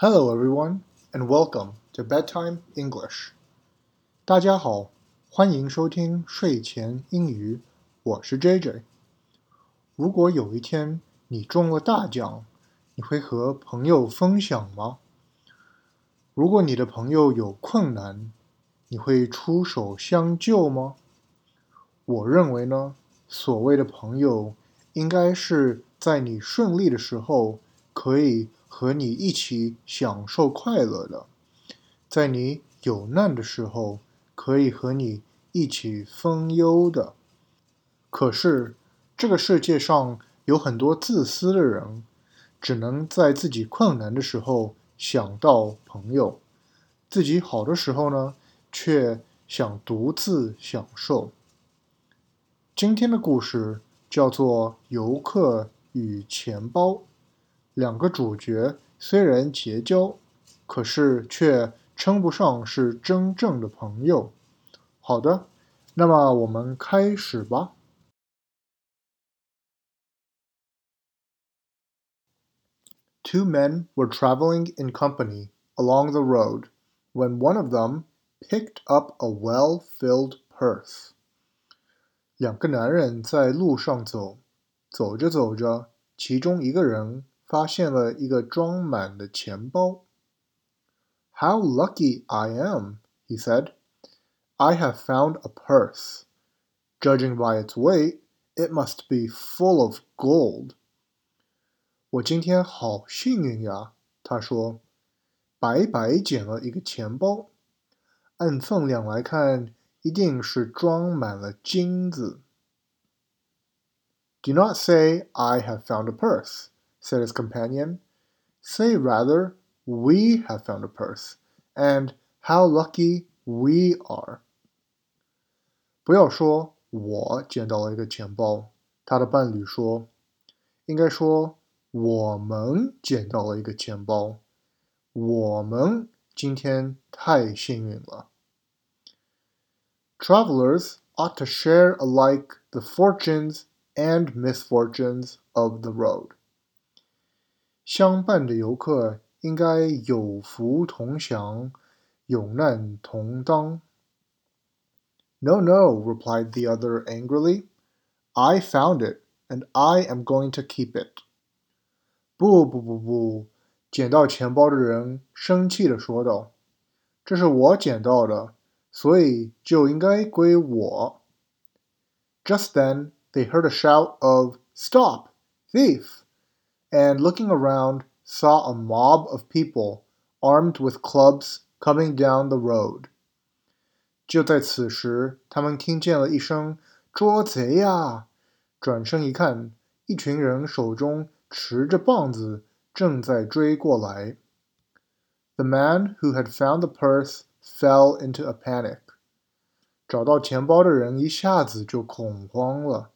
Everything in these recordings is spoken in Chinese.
Hello, everyone, and welcome to Bedtime English. 大家好，欢迎收听睡前英语。我是 JJ。如果有一天你中了大奖，你会和朋友分享吗？如果你的朋友有困难，你会出手相救吗？我认为呢，所谓的朋友，应该是在你顺利的时候可以。和你一起享受快乐的，在你有难的时候可以和你一起分忧的。可是这个世界上有很多自私的人，只能在自己困难的时候想到朋友，自己好的时候呢，却想独自享受。今天的故事叫做《游客与钱包》。两个主角虽然结交，可是却称不上是真正的朋友。好的，那么我们开始吧。Two men were traveling in company along the road when one of them picked up a well-filled purse. 两个男人在路上走，走着走着，其中一个人发现了一个装满的钱包。How lucky I am, he said. I have found a purse. Judging by its weight, it must be full of gold. 我今天好幸运呀，他说，白白捡了一个钱包，按分量来看，一定是装满了金子。Do not say I have found a purse said his companion. Say rather, we have found a purse, and how lucky we are. 不要说我捡到了一个钱包，他的伴侣说，应该说我们捡到了一个钱包，我们今天太幸运了。Travelers ought to share alike the fortunes and misfortunes of the road. 相伴的游客应该有福同享，有难同当。No, no, replied the other angrily. I found it, and I am going to keep it. 不不不不，捡到钱包的人生气地说道：“这是我捡到的，所以就应该归我。” Just then they heard a shout of "Stop, thief!" and looking around saw a mob of people armed with clubs coming down the road. 就在此时，他们听见了一声“捉贼呀”，转身一看，一群人手中持着棒子，正在追过来。The man who had found the purse fell into a panic. 找到钱包的人一下子就恐慌了。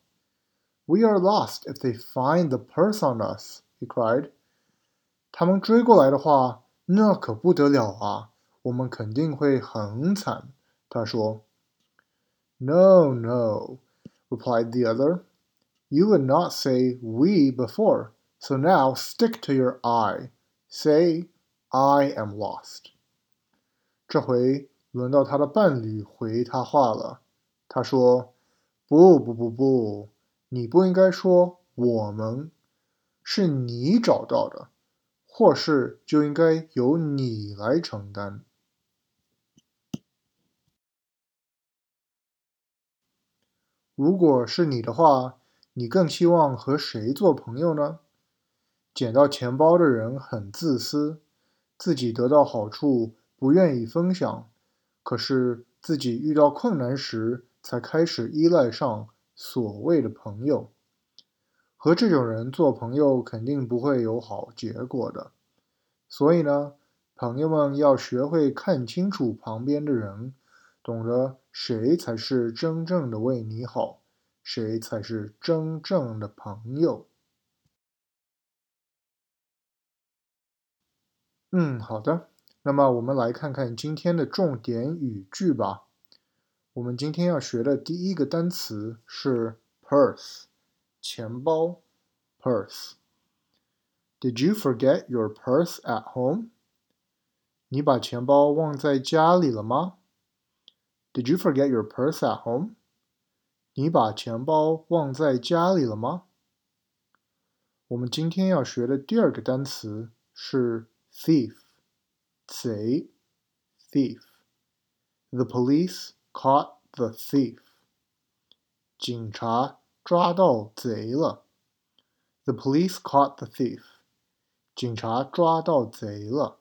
we are lost if they find the purse on us, he cried. 他们追过来的话，那可不得了啊！我们肯定会很惨。他说。No, no, replied the other. You would not say we before, so now stick to your I. Say, I am lost. 这回轮到他的伴侣回他话了。他说：“不不不不， 你不应该说我们是你找到的，或是就应该由你来承担。如果是你的话，你更希望和谁做朋友呢？捡到钱包的人很自私，自己得到好处不愿意分享，可是自己遇到困难时才开始依赖上。所谓的朋友，和这种人做朋友肯定不会有好结果的。所以呢，朋友们要学会看清楚旁边的人，懂得谁才是真正的为你好，谁才是真正的朋友。嗯，好的。那么我们来看看今天的重点语句吧。我们今天要学的第一个单词是 purse，钱包，purse。Did you forget your purse at home? 你把钱包忘在家里了吗？Did you forget your purse at home？你把钱包忘在家里了吗？我们今天要学的第二个单词是 thief，贼，thief。The police caught the thief。警察抓到贼了。The police caught the thief。警察抓到贼了。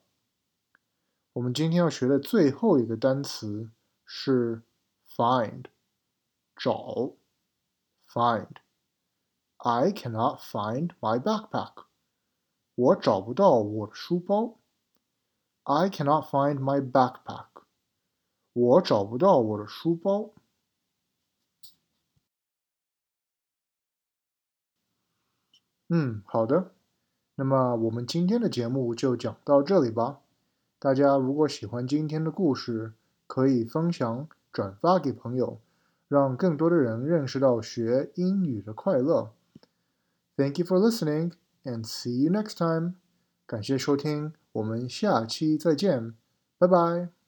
我们今天要学的最后一个单词是 find，找，find。I cannot find my backpack。我找不到我的书包。I cannot find my backpack。我找不到我的书包。嗯，好的。那么我们今天的节目就讲到这里吧。大家如果喜欢今天的故事，可以分享、转发给朋友，让更多的人认识到学英语的快乐。Thank you for listening and see you next time。感谢收听，我们下期再见，拜拜。